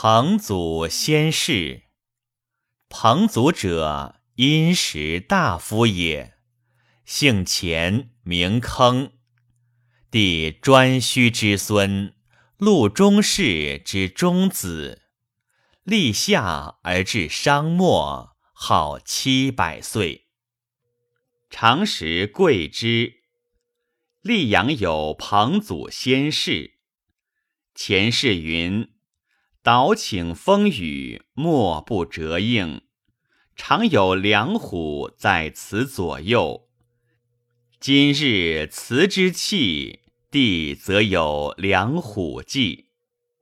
彭祖先世。彭祖者，殷实大夫也，姓钱，名坑，弟颛顼之孙，陆中氏之中子。立夏而至商末，号七百岁。常食贵之。溧阳有彭祖先世。前世云：“岛请风雨，莫不折应。常有两虎在此左右。今日辞之气，地则有两虎迹。”